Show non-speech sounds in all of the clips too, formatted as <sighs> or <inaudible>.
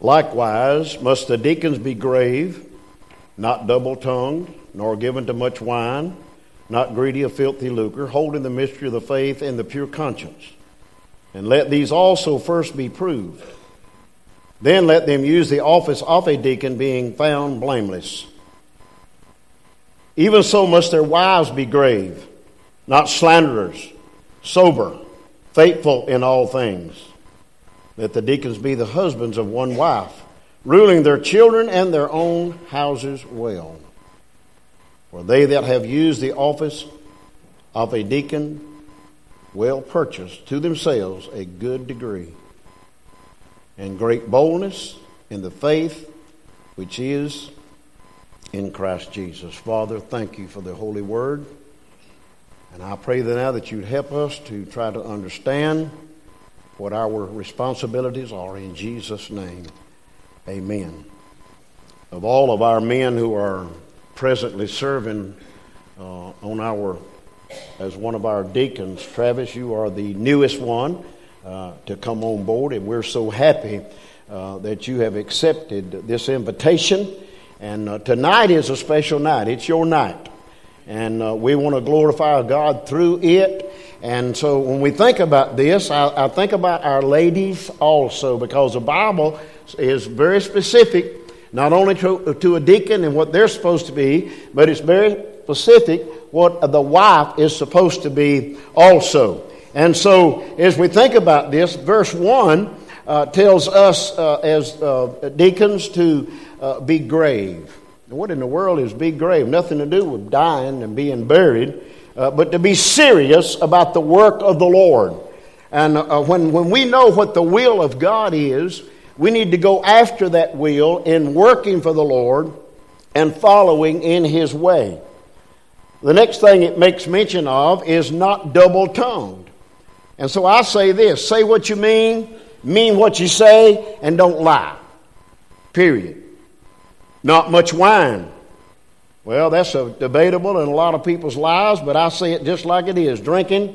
Likewise, must the deacons be grave, not double tongued, nor given to much wine, not greedy of filthy lucre, holding the mystery of the faith and the pure conscience. And let these also first be proved. Then let them use the office of a deacon, being found blameless. Even so must their wives be grave, not slanderers, sober, faithful in all things. Let the deacons be the husbands of one wife, ruling their children and their own houses well. For they that have used the office of a deacon well purchase to themselves a good degree and great boldness in the faith which is in Christ Jesus. Father, thank you for the holy word. And I pray that now that you'd help us to try to understand what our responsibilities are in Jesus' name. Amen. Of all of our men who are presently serving uh, on our as one of our deacons, Travis, you are the newest one uh, to come on board, and we're so happy uh, that you have accepted this invitation. And uh, tonight is a special night. It's your night. And uh, we want to glorify God through it. And so when we think about this, I, I think about our ladies also, because the Bible is very specific, not only to, to a deacon and what they're supposed to be, but it's very specific what the wife is supposed to be also. And so as we think about this, verse 1 uh, tells us uh, as uh, deacons to uh, be grave. What in the world is be grave? Nothing to do with dying and being buried, uh, but to be serious about the work of the Lord. And uh, when, when we know what the will of God is, we need to go after that will in working for the Lord and following in His way. The next thing it makes mention of is not double tongued. And so I say this say what you mean, mean what you say, and don't lie. Period. Not much wine. Well, that's a debatable in a lot of people's lives, but I say it just like it is. Drinking,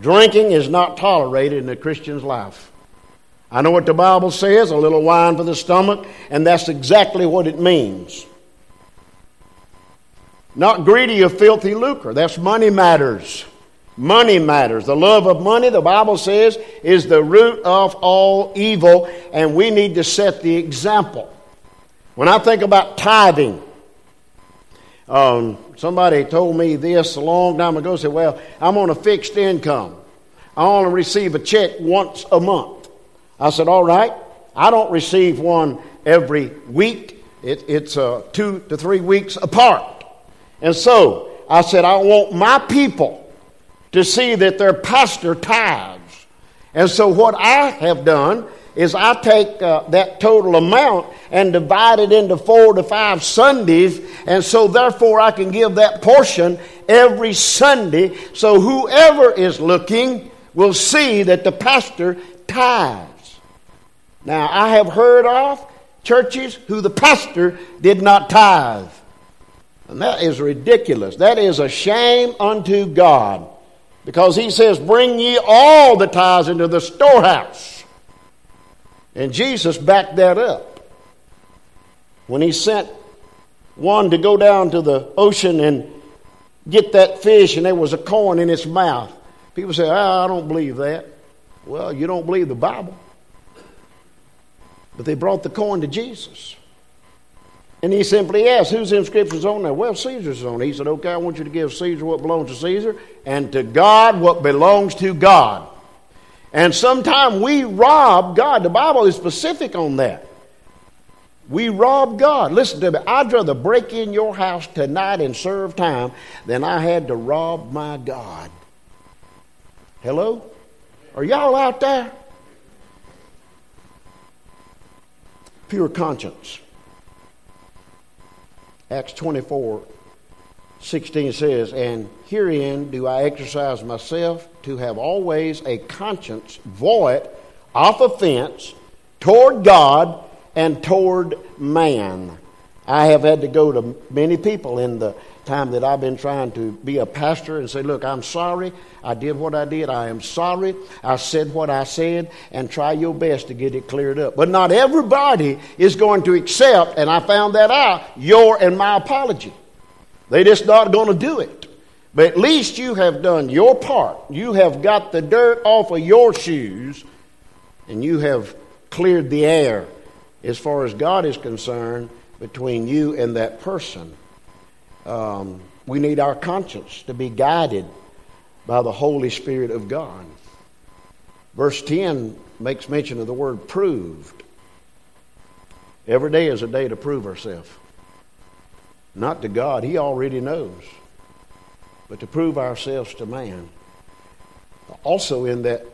drinking is not tolerated in a Christian's life. I know what the Bible says, a little wine for the stomach, and that's exactly what it means. Not greedy of filthy lucre. That's money matters. Money matters. The love of money, the Bible says, is the root of all evil, and we need to set the example. When I think about tithing, um, somebody told me this a long time ago. Said, "Well, I'm on a fixed income. I only receive a check once a month." I said, "All right. I don't receive one every week. It, it's uh, two to three weeks apart." And so I said, "I want my people to see that their pastor tithes." And so what I have done is I take uh, that total amount and divide it into four to five Sundays, and so therefore I can give that portion every Sunday, so whoever is looking will see that the pastor tithes. Now, I have heard of churches who the pastor did not tithe. And that is ridiculous. That is a shame unto God. Because he says, Bring ye all the tithes into the storehouse and Jesus backed that up when he sent one to go down to the ocean and get that fish, and there was a coin in its mouth. People say, oh, I don't believe that. Well, you don't believe the Bible. But they brought the coin to Jesus. And he simply asked, Whose inscription's on there? Well, Caesar's on it. He said, Okay, I want you to give Caesar what belongs to Caesar, and to God what belongs to God. And sometimes we rob God. The Bible is specific on that. We rob God. Listen to me. I'd rather break in your house tonight and serve time than I had to rob my God. Hello? Are y'all out there? Pure conscience. Acts 24 16 says, And herein do I exercise myself to have always a conscience void of offense toward God and toward man. I have had to go to many people in the time that I've been trying to be a pastor and say, Look, I'm sorry. I did what I did. I am sorry. I said what I said, and try your best to get it cleared up. But not everybody is going to accept, and I found that out, your and my apology. They just not going to do it. But at least you have done your part. You have got the dirt off of your shoes, and you have cleared the air as far as God is concerned between you and that person. Um, we need our conscience to be guided by the Holy Spirit of God. Verse 10 makes mention of the word proved. Every day is a day to prove ourselves. Not to God, He already knows, but to prove ourselves to man. Also, in that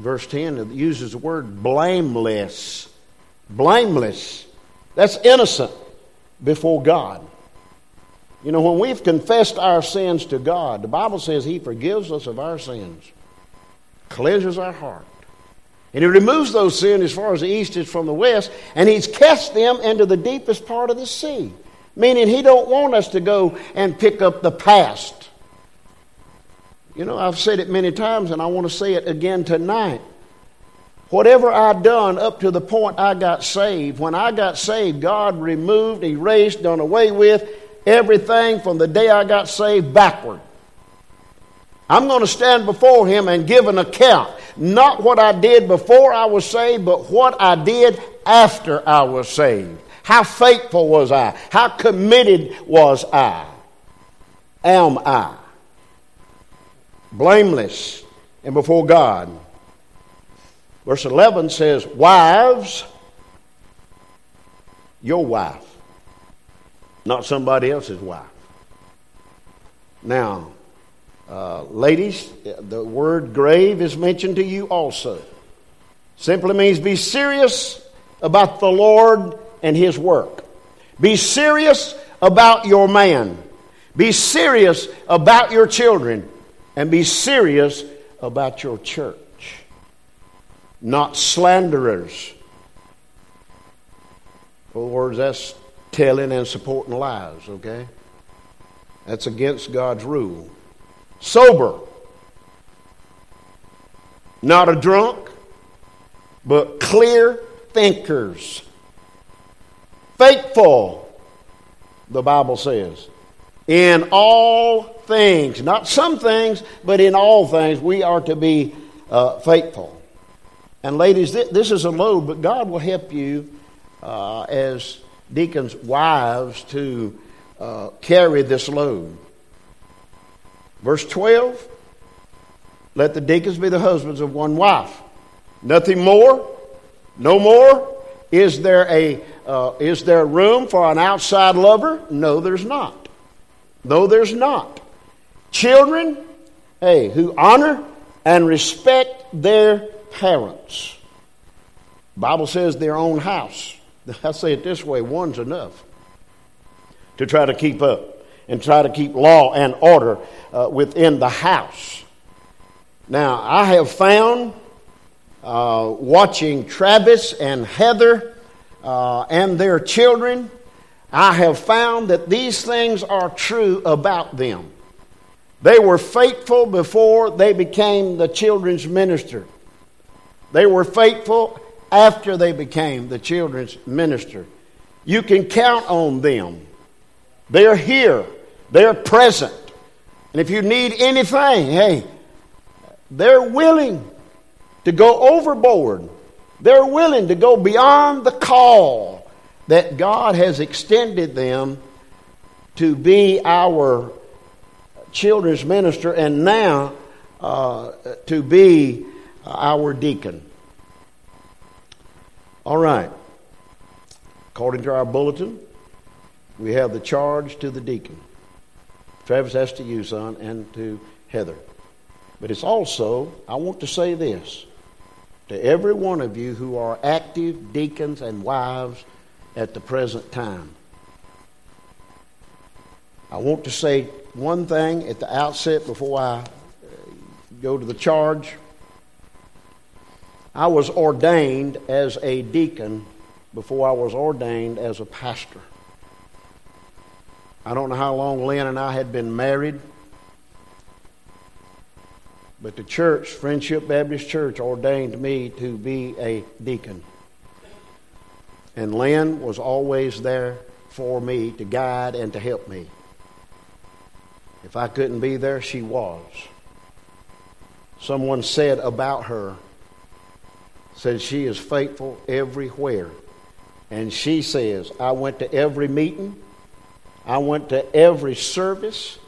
verse 10, it uses the word blameless. Blameless. That's innocent before God. You know, when we've confessed our sins to God, the Bible says He forgives us of our sins, cleanses our heart. And He removes those sins as far as the east is from the west, and He's cast them into the deepest part of the sea. Meaning He don't want us to go and pick up the past. You know, I've said it many times, and I want to say it again tonight. Whatever I'd done up to the point I got saved, when I got saved, God removed, erased, done away with everything from the day I got saved backward. I'm going to stand before Him and give an account. Not what I did before I was saved, but what I did after I was saved. How faithful was I? How committed was I? Am I? Blameless and before God. Verse 11 says, Wives, your wife not somebody else's wife. Now, uh, ladies, the word grave is mentioned to you also. Simply means be serious about the Lord and His work. Be serious about your man. Be serious about your children. And be serious about your church. Not slanderers. In words, that's telling and supporting lies, okay? That's against God's rule. Sober. Not a drunk, but clear thinkers. Faithful, the Bible says. In all things, not some things, but in all things, we are to be uh, faithful. And ladies, this is a load, but God will help you uh, as deacons' wives to uh, carry this load. Verse 12 let the deacons be the husbands of one wife. Nothing more, no more. Is there a uh, is there room for an outside lover? No, there's not. No, there's not. Children, hey, who honor and respect their parents. Bible says their own house. <laughs> I say it this way one's enough to try to keep up and try to keep law and order uh, within the house. Now, I have found uh, watching Travis and Heather uh, and their children, I have found that these things are true about them. They were faithful before they became the children's minister. They were faithful after they became the children's minister. You can count on them. They're here, they're present. And if you need anything, hey, they're willing to go overboard. They're willing to go beyond the call that God has extended them to be our children's minister and now uh, to be our deacon. All right. According to our bulletin, we have the charge to the deacon. Travis, that's to you, son, and to Heather. But it's also, I want to say this to every one of you who are active deacons and wives at the present time. I want to say one thing at the outset before I uh, go to the charge. I was ordained as a deacon before I was ordained as a pastor. I don't know how long Lynn and I had been married, but the church, Friendship Baptist Church, ordained me to be a deacon. And Lynn was always there for me to guide and to help me. If I couldn't be there, she was. Someone said about her, said she is faithful everywhere. And she says, I went to every meeting, I went to every service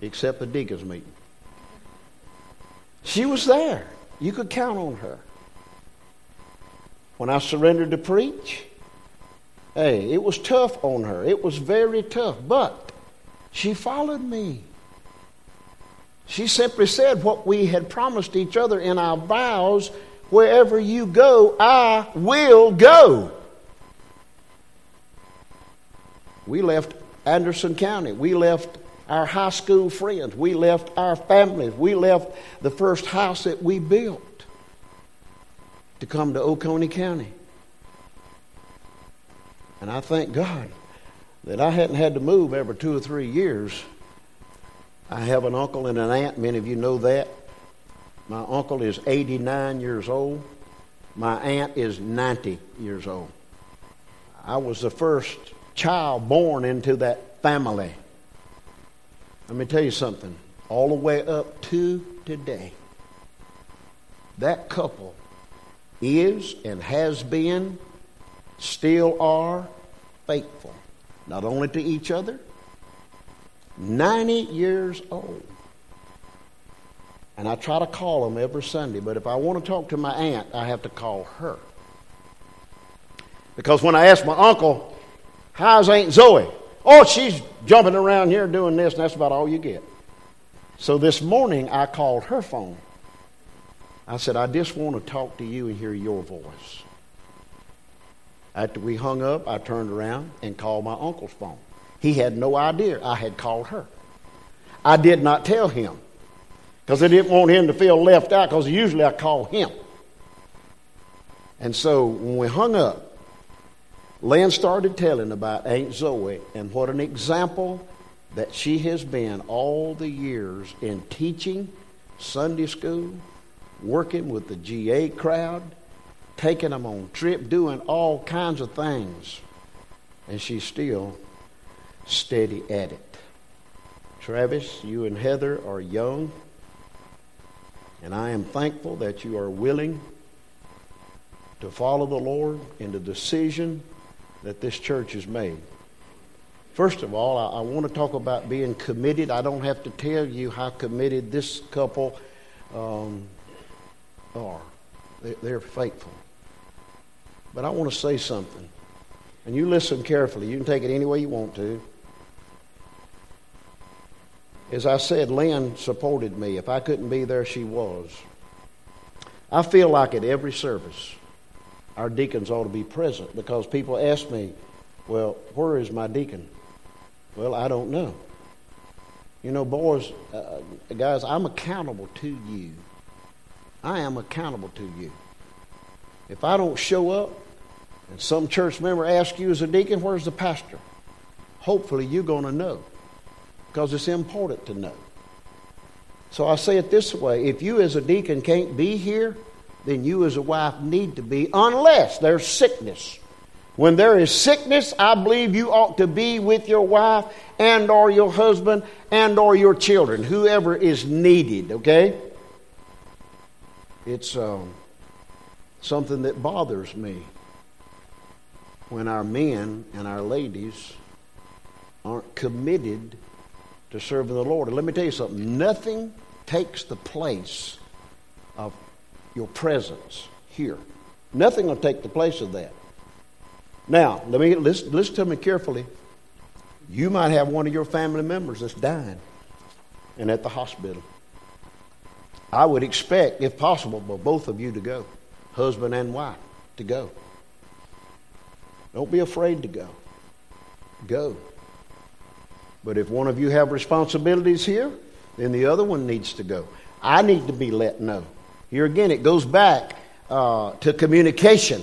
except the deacon's meeting. She was there. You could count on her. When I surrendered to preach, hey, it was tough on her. It was very tough, but she followed me. She simply said what we had promised each other in our vows wherever you go, I will go. We left Anderson County. We left our high school friends. We left our families. We left the first house that we built to come to Oconee County. And I thank God that I hadn't had to move every two or three years. I have an uncle and an aunt. Many of you know that. My uncle is 89 years old. My aunt is 90 years old. I was the first child born into that family. Let me tell you something. All the way up to today, that couple is and has been, still are faithful, not only to each other, 90 years old. And I try to call them every Sunday, but if I want to talk to my aunt, I have to call her. Because when I ask my uncle, How's Aunt Zoe? Oh, she's jumping around here doing this, and that's about all you get. So this morning, I called her phone. I said, I just want to talk to you and hear your voice. After we hung up, I turned around and called my uncle's phone. He had no idea I had called her. I did not tell him because I didn't want him to feel left out because usually I call him. And so when we hung up, Lynn started telling about Aunt Zoe and what an example that she has been all the years in teaching Sunday school, working with the GA crowd, taking them on trip, doing all kinds of things. And she's still steady at it. Travis, you and Heather are young, and I am thankful that you are willing to follow the Lord in the decision that this church has made. First of all, I, I, want to talk about being committed. I don't have to tell you how committed this couple um, are. They, they're faithful. But I want to say something. And you listen carefully. You can take it any way you want to. As I said, Lynn supported me. If I couldn't be there, she was. I feel like at every service, our deacons ought to be present because people ask me, well, where is my deacon? Well, I don't know. You know, boys, uh, guys, I'm accountable to you. I am accountable to you. If I don't show up and some church member asks you as a deacon, where's the pastor? Hopefully you're going to know because it's important to know. So I say it this way if you as a deacon can't be here, then you as a wife need to be, unless there's sickness. When there is sickness, I believe you ought to be with your wife and or your husband and or your children, whoever is needed, okay? It's um, something that bothers me when our men and our ladies aren't committed to serving the Lord. And let me tell you something, nothing takes the place of your presence here. Nothing will take the place of that. Now, let me listen, listen to me carefully. You might have one of your family members that's dying and at the hospital. I would expect, if possible, for both of you to go, husband and wife, to go. Don't be afraid to go. Go. But if one of you have responsibilities here, then the other one needs to go. I need to be let know. Here again, it goes back uh, to communication.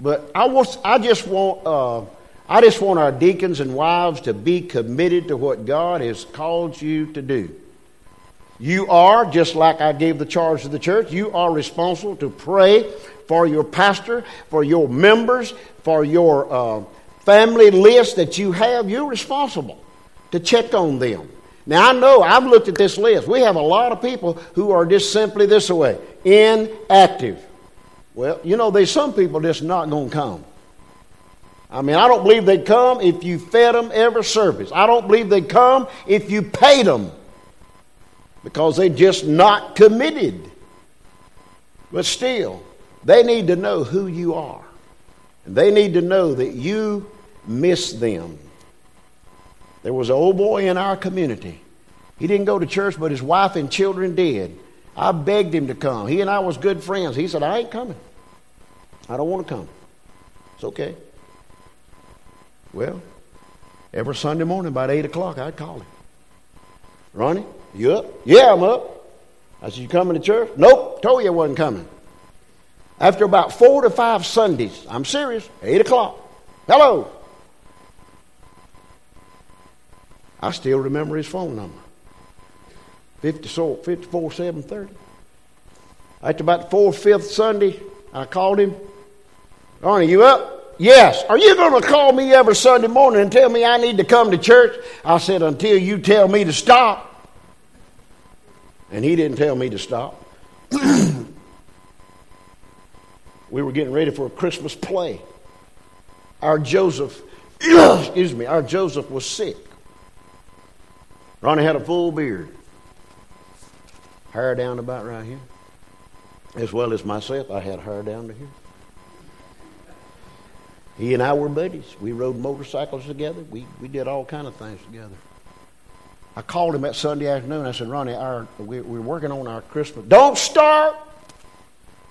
But I, was, I just want, uh, I just want our deacons and wives to be committed to what God has called you to do. You are, just like I gave the charge to the church, you are responsible to pray for your pastor, for your members, for your uh, family list that you have. You're responsible to check on them. Now, I know I've looked at this list. We have a lot of people who are just simply this way inactive. Well, you know, there's some people just not going to come. I mean, I don't believe they'd come if you fed them every service. I don't believe they'd come if you paid them because they're just not committed. But still, they need to know who you are. And they need to know that you miss them. There was an old boy in our community. He didn't go to church, but his wife and children did. I begged him to come. He and I was good friends. He said, I ain't coming. I don't want to come. It's okay. Well, every Sunday morning about 8 o'clock, I'd call him. Ronnie, you up? Yeah, I'm up. I said, You coming to church? Nope, told you I wasn't coming. After about four to five Sundays, I'm serious, 8 o'clock. Hello. I still remember his phone number 54 730. After about the fourth, fifth Sunday, I called him. Arnie, you up? Yes. Are you going to call me every Sunday morning and tell me I need to come to church? I said, until you tell me to stop. And he didn't tell me to stop. <clears throat> we were getting ready for a Christmas play. Our Joseph, <clears throat> excuse me, our Joseph was sick. Ronnie had a full beard, hair down about right here. As well as myself, I had hair down to here. He and I were buddies. We rode motorcycles together. We, we did all kind of things together. I called him that Sunday afternoon. I said, Ronnie, our, we, we're working on our Christmas. Don't start.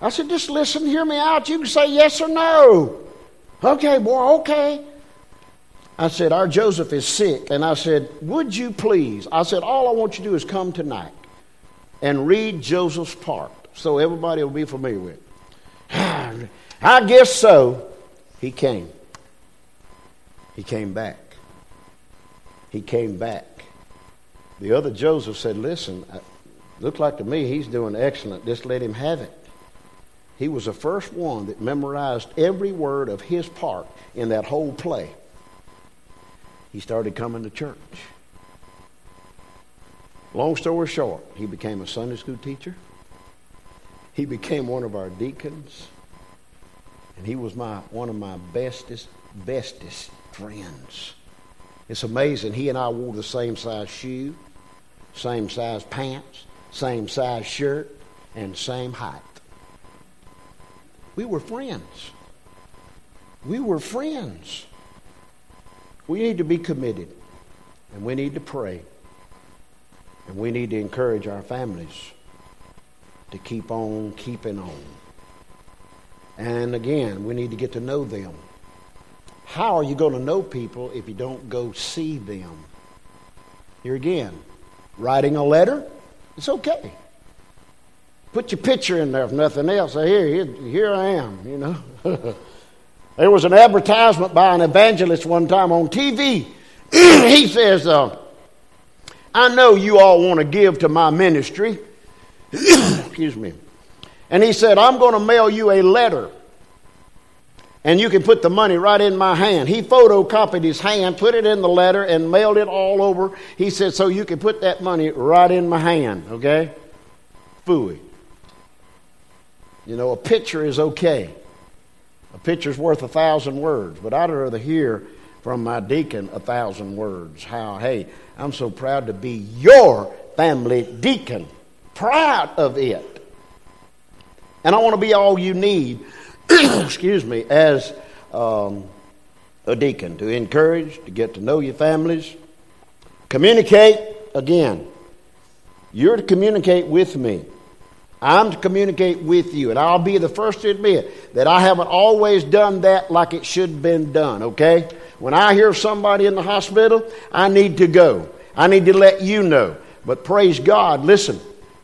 I said, just listen, hear me out. You can say yes or no. Okay, boy, okay. I said, Our Joseph is sick. And I said, Would you please? I said, All I want you to do is come tonight and read Joseph's part so everybody will be familiar with it. <sighs> I guess so. He came. He came back. He came back. The other Joseph said, Listen, uh, it looked like to me he's doing excellent. Just let him have it. He was the first one that memorized every word of his part in that whole play he started coming to church. Long story short, he became a Sunday school teacher. He became one of our deacons. And he was my one of my bestest, bestest friends. It's amazing. He and I wore the same size shoe, same size pants, same size shirt, and same height. We were friends. We were friends. We need to be committed, and we need to pray, and we need to encourage our families to keep on keeping on. And again, we need to get to know them. How are you going to know people if you don't go see them? Here again, writing a letter, it's okay. Put your picture in there, if nothing else. Here, here, here I am, you know. <laughs> There was an advertisement by an evangelist one time on TV. <clears throat> he says, uh, I know you all want to give to my ministry. <clears throat> Excuse me. And he said, I'm going to mail you a letter. And you can put the money right in my hand. He photocopied his hand, put it in the letter, and mailed it all over. He said, So you can put that money right in my hand, okay? Fooey. You know, a picture is okay. A picture's worth a thousand words, but I'd rather hear from my deacon a thousand words. How, hey, I'm so proud to be your family deacon. Proud of it. And I want to be all you need, <clears throat> excuse me, as um, a deacon to encourage, to get to know your families. Communicate again. You're to communicate with me. I'm to communicate with you, and I'll be the first to admit that I haven't always done that like it should have been done, okay? When I hear somebody in the hospital, I need to go. I need to let you know. But praise God, listen,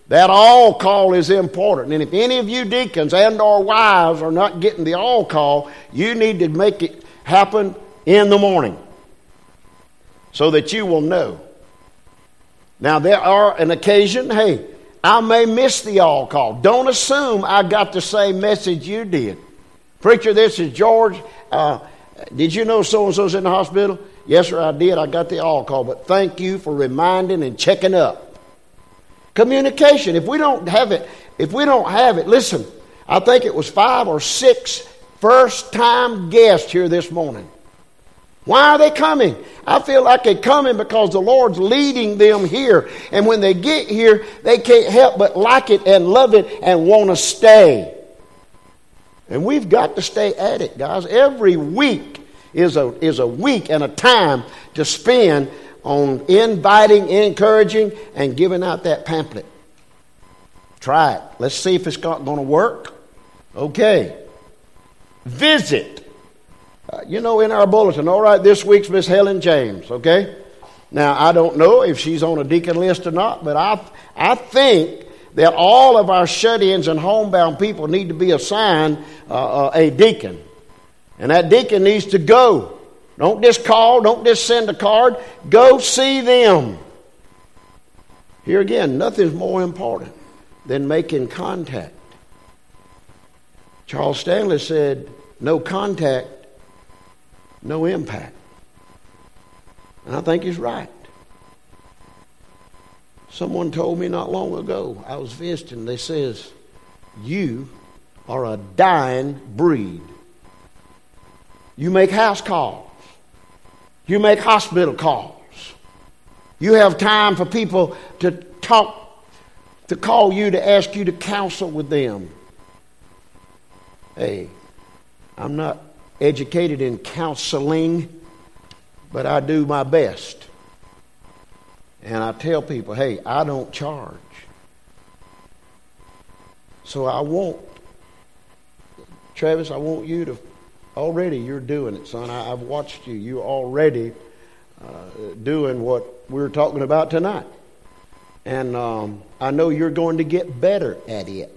that all call is important. And if any of you deacons and or wives are not getting the all call, you need to make it happen in the morning so that you will know. Now, there are an occasion, hey, I may miss the all call. Don't assume I got the same message you did. Preacher, this is George. Uh, did you know so and so's in the hospital? Yes, sir, I did. I got the all call. But thank you for reminding and checking up. Communication. If we don't have it, if we don't have it, listen, I think it was five or six first time guests here this morning. Why are they coming? I feel like they're coming because the Lord's leading them here. And when they get here, they can't help but like it and love it and want to stay. And we've got to stay at it, guys. Every week is a, is a week and a time to spend on inviting, encouraging, and giving out that pamphlet. Try it. Let's see if it's going to work. Okay. Visit. Uh, you know, in our bulletin, all right, this week's Miss Helen James, okay? Now, I don't know if she's on a deacon list or not, but I, I think that all of our shut ins and homebound people need to be assigned uh, uh, a deacon. And that deacon needs to go. Don't just call, don't just send a card. Go see them. Here again, nothing's more important than making contact. Charles Stanley said, No contact no impact. And I think he's right. Someone told me not long ago, I was visiting, they says, you are a dying breed. You make house calls. You make hospital calls. You have time for people to talk, to call you to ask you to counsel with them. Hey, I'm not educated in counseling, but I do my best. And I tell people, hey, I don't charge. So I want, Travis, I want you to, already you're doing it, son. I, have watched you. You're already uh, doing what we're talking about tonight. And um, I know you're going to get better at it.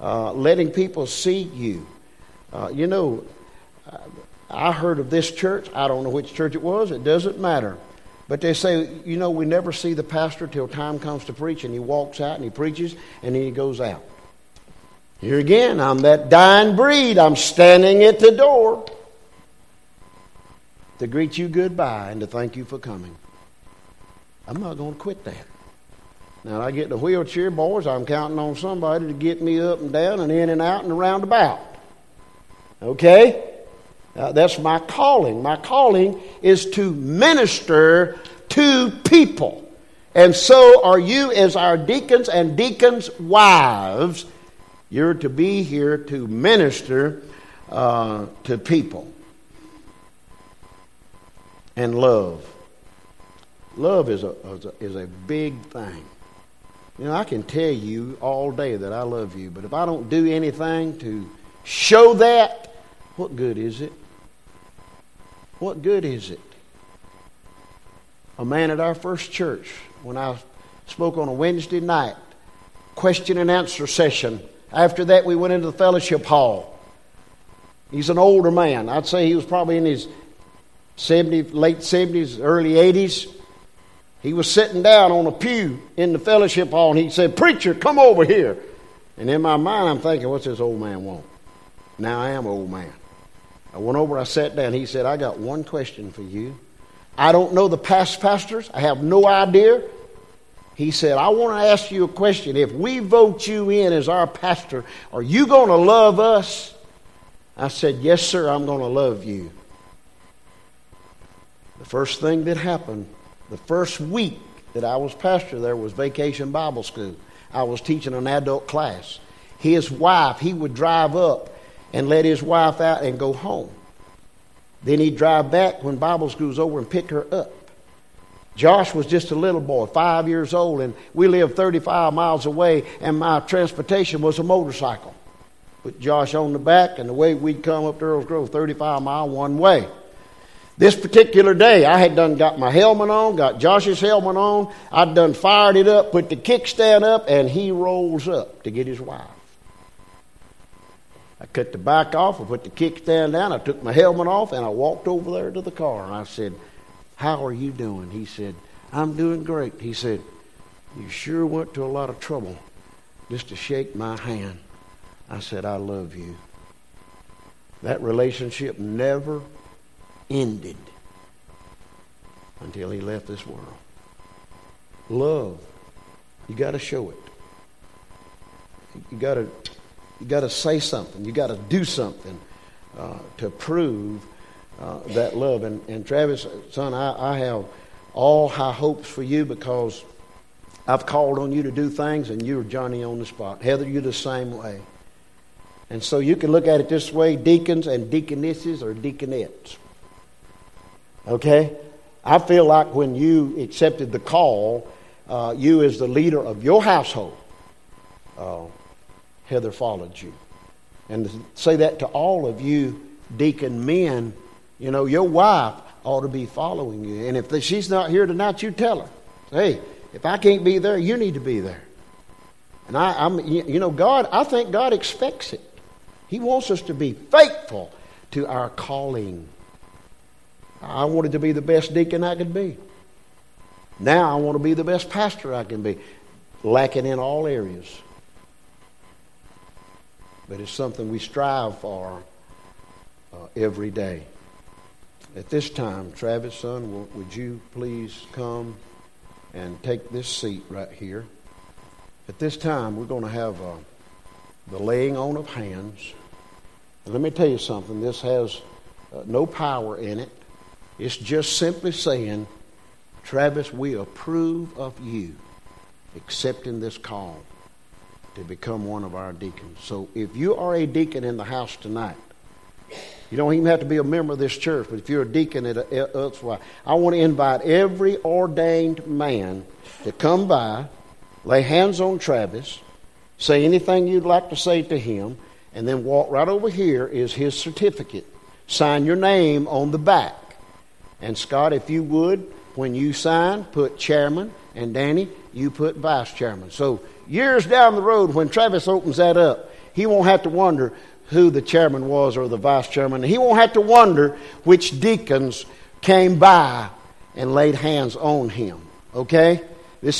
Uh, letting people see you. Uh, you know, I heard of this church. I don't know which church it was. It doesn't matter. But they say, you know, we never see the pastor till time comes to preach, and he walks out and he preaches, and then he goes out. Here again, I'm that dying breed. I'm standing at the door to greet you goodbye and to thank you for coming. I'm not going to quit that. Now, I get in the wheelchair, boys, I'm counting on somebody to get me up and down and in and out and around about. Okay? Uh, that's my calling. My calling is to minister to people. And so are you, as our deacons and deacons' wives. You're to be here to minister uh, to people. And love. Love is a, is a, is a big thing. You know, I can tell you all day that I love you, but if I don't do anything to show that, what good is it? What good is it? A man at our first church, when I spoke on a Wednesday night, question and answer session. After that, we went into the fellowship hall. He's an older man. I'd say he was probably in his 70, late 70s, early 80s. He was sitting down on a pew in the fellowship hall and he said, Preacher, come over here. And in my mind, I'm thinking, what's this old man want? Now I am an old man. I went over, I sat down. He said, I got one question for you. I don't know the past pastors, I have no idea. He said, I want to ask you a question. If we vote you in as our pastor, are you going to love us? I said, Yes, sir, I'm going to love you. The first thing that happened, the first week that I was pastor there was vacation Bible school. I was teaching an adult class. His wife, he would drive up and let his wife out and go home. Then he'd drive back when Bible school's over and pick her up. Josh was just a little boy, five years old, and we lived 35 miles away, and my transportation was a motorcycle. Put Josh on the back, and the way we'd come up to Earl's Grove, 35 mile one way. This particular day, I had done got my helmet on, got Josh's helmet on. I'd done fired it up, put the kickstand up, and he rolls up to get his wife. I cut the bike off, I put the kickstand down, I took my helmet off, and I walked over there to the car. And I said, How are you doing? He said, I'm doing great. He said, You sure went to a lot of trouble just to shake my hand. I said, I love you. That relationship never ended until he left this world. Love, you got to show it. You got to you got to say something. You got to do something uh, to prove uh, that love. And, and Travis, son, I, I have all high hopes for you because I've called on you to do things, and you're Johnny on the spot. Heather, you're the same way. And so you can look at it this way deacons and deaconesses or deaconettes. Okay? I feel like when you accepted the call, uh, you as the leader of your household, uh, Heather followed you. And to say that to all of you deacon men, you know, your wife ought to be following you. And if she's not here tonight, you tell her, hey, if I can't be there, you need to be there. And I, am you know, God, I think God expects it. He wants us to be faithful to our calling. I wanted to be the best deacon I could be. Now I want to be the best pastor I can be, lacking in all areas. But it's something we strive for uh, every day. At this time, Travis, son, would you please come and take this seat right here? At this time, we're going to have uh, the laying on of hands. And let me tell you something this has uh, no power in it. It's just simply saying, Travis, we approve of you accepting this call to become one of our deacons. So if you are a deacon in the house tonight, you don't even have to be a member of this church, but if you're a deacon at elsewhere, I want to invite every ordained man to come by, lay hands on Travis, say anything you'd like to say to him, and then walk right over here is his certificate. Sign your name on the back. And Scott, if you would, when you sign, put chairman, and Danny, you put vice chairman. So years down the road, when Travis opens that up, he won't have to wonder who the chairman was or the vice chairman. He won't have to wonder which deacons came by and laid hands on him. Okay?